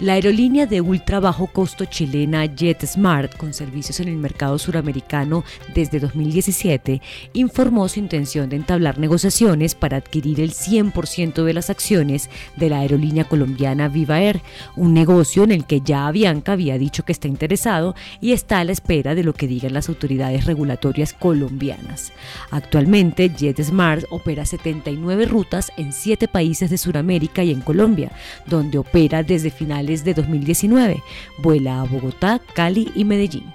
La aerolínea de ultra bajo costo chilena JetSmart, con servicios en el mercado suramericano desde 2017, informó su intención de entablar negociaciones para adquirir el 100% de las acciones de la aerolínea colombiana Viva Air, un negocio en el que ya Avianca había dicho que está interesado y está a la espera de lo que digan las autoridades regulatorias colombianas. Actualmente, JetSmart opera 79 rutas en 7 países de Sudamérica y en Colombia, donde opera desde finales de 2019. Vuela a Bogotá, Cali y Medellín.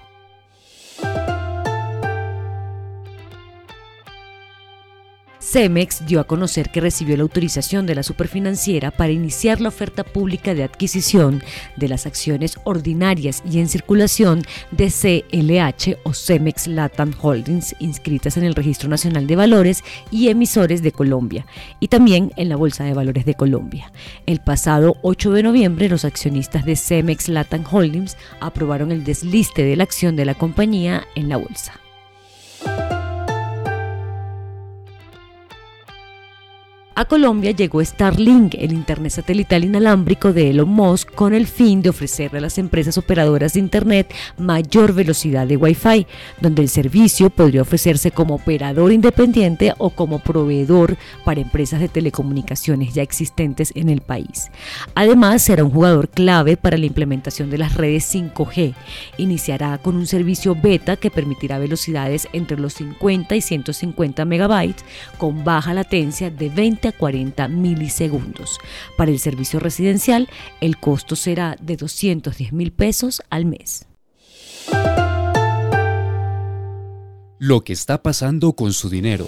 Cemex dio a conocer que recibió la autorización de la superfinanciera para iniciar la oferta pública de adquisición de las acciones ordinarias y en circulación de CLH o Cemex Latam Holdings inscritas en el Registro Nacional de Valores y Emisores de Colombia y también en la Bolsa de Valores de Colombia. El pasado 8 de noviembre los accionistas de Cemex Latam Holdings aprobaron el desliste de la acción de la compañía en la bolsa. Colombia llegó Starlink, el Internet satelital inalámbrico de Elon Musk, con el fin de ofrecerle a las empresas operadoras de Internet mayor velocidad de Wi-Fi, donde el servicio podría ofrecerse como operador independiente o como proveedor para empresas de telecomunicaciones ya existentes en el país. Además, será un jugador clave para la implementación de las redes 5G. Iniciará con un servicio beta que permitirá velocidades entre los 50 y 150 megabytes con baja latencia de 20 a 40 milisegundos. Para el servicio residencial, el costo será de 210 mil pesos al mes. Lo que está pasando con su dinero.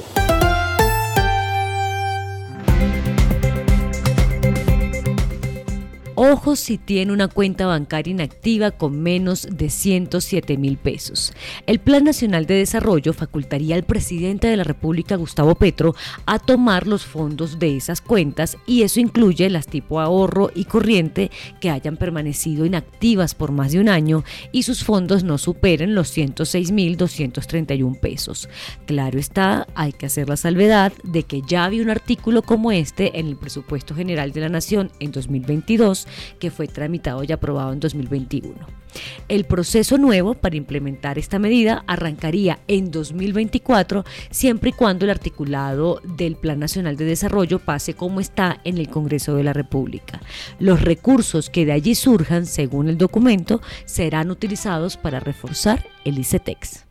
Ojo si tiene una cuenta bancaria inactiva con menos de 107 mil pesos. El Plan Nacional de Desarrollo facultaría al presidente de la República, Gustavo Petro, a tomar los fondos de esas cuentas y eso incluye las tipo ahorro y corriente que hayan permanecido inactivas por más de un año y sus fondos no superen los 106 mil 231 pesos. Claro está, hay que hacer la salvedad de que ya había un artículo como este en el presupuesto general de la Nación en 2022 que fue tramitado y aprobado en 2021. El proceso nuevo para implementar esta medida arrancaría en 2024 siempre y cuando el articulado del Plan Nacional de Desarrollo pase como está en el Congreso de la República. Los recursos que de allí surjan, según el documento, serán utilizados para reforzar el ICETEX.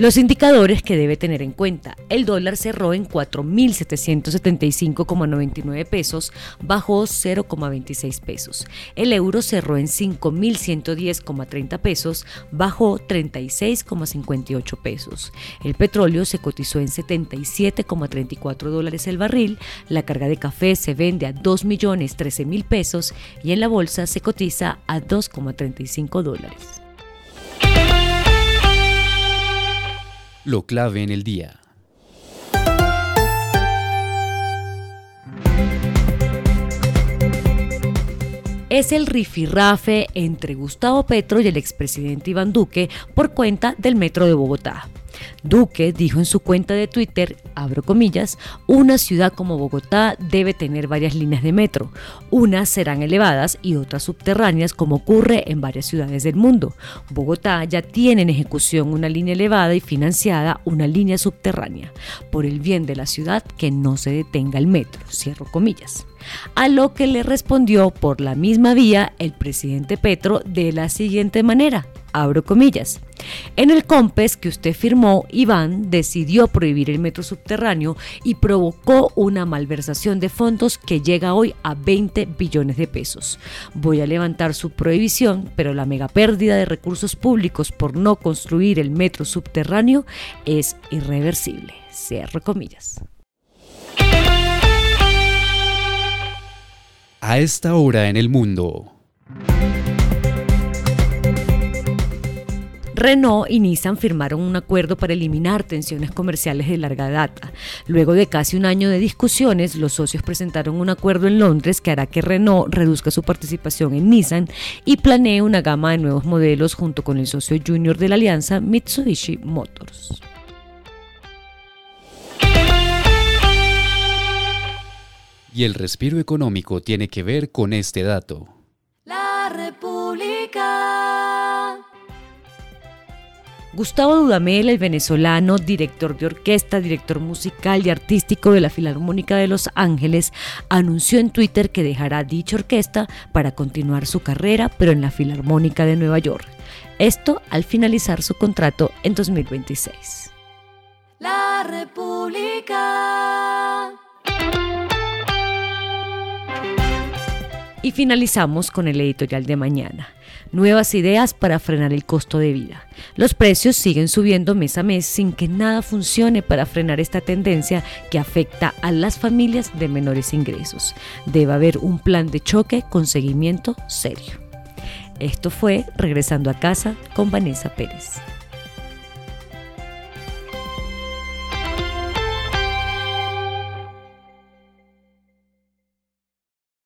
Los indicadores que debe tener en cuenta. El dólar cerró en 4.775,99 pesos, bajó 0,26 pesos. El euro cerró en 5.110,30 pesos, bajó 36,58 pesos. El petróleo se cotizó en 77,34 dólares el barril. La carga de café se vende a 2.013.000 pesos y en la bolsa se cotiza a 2,35 dólares. Lo clave en el día. es el rifirrafe entre Gustavo Petro y el expresidente Iván Duque por cuenta del Metro de Bogotá. Duque dijo en su cuenta de Twitter, abro comillas, una ciudad como Bogotá debe tener varias líneas de metro. Unas serán elevadas y otras subterráneas como ocurre en varias ciudades del mundo. Bogotá ya tiene en ejecución una línea elevada y financiada una línea subterránea. Por el bien de la ciudad que no se detenga el metro, cierro comillas. A lo que le respondió por la misma vía el presidente Petro de la siguiente manera, abro comillas. En el COMPES que usted firmó, Iván decidió prohibir el metro subterráneo y provocó una malversación de fondos que llega hoy a 20 billones de pesos. Voy a levantar su prohibición, pero la mega pérdida de recursos públicos por no construir el metro subterráneo es irreversible. Cierro comillas. a esta hora en el mundo. Renault y Nissan firmaron un acuerdo para eliminar tensiones comerciales de larga data. Luego de casi un año de discusiones, los socios presentaron un acuerdo en Londres que hará que Renault reduzca su participación en Nissan y planee una gama de nuevos modelos junto con el socio junior de la alianza Mitsubishi Motors. Y el respiro económico tiene que ver con este dato. Gustavo Dudamel, el venezolano, director de orquesta, director musical y artístico de la Filarmónica de Los Ángeles, anunció en Twitter que dejará dicha orquesta para continuar su carrera, pero en la Filarmónica de Nueva York. Esto al finalizar su contrato en 2026. La República. Y finalizamos con el editorial de mañana. Nuevas ideas para frenar el costo de vida. Los precios siguen subiendo mes a mes sin que nada funcione para frenar esta tendencia que afecta a las familias de menores ingresos. Debe haber un plan de choque con seguimiento serio. Esto fue Regresando a casa con Vanessa Pérez.